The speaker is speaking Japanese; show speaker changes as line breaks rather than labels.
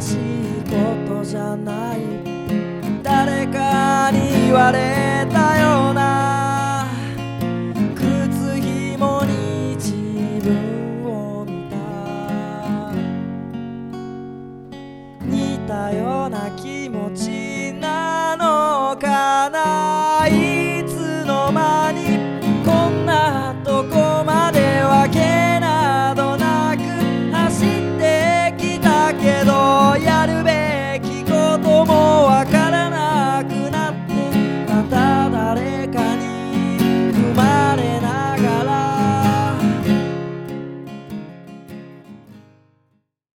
しいことじゃない。誰かに言われたような。靴ひもに自分を見た。似たような気持ちなのかな。い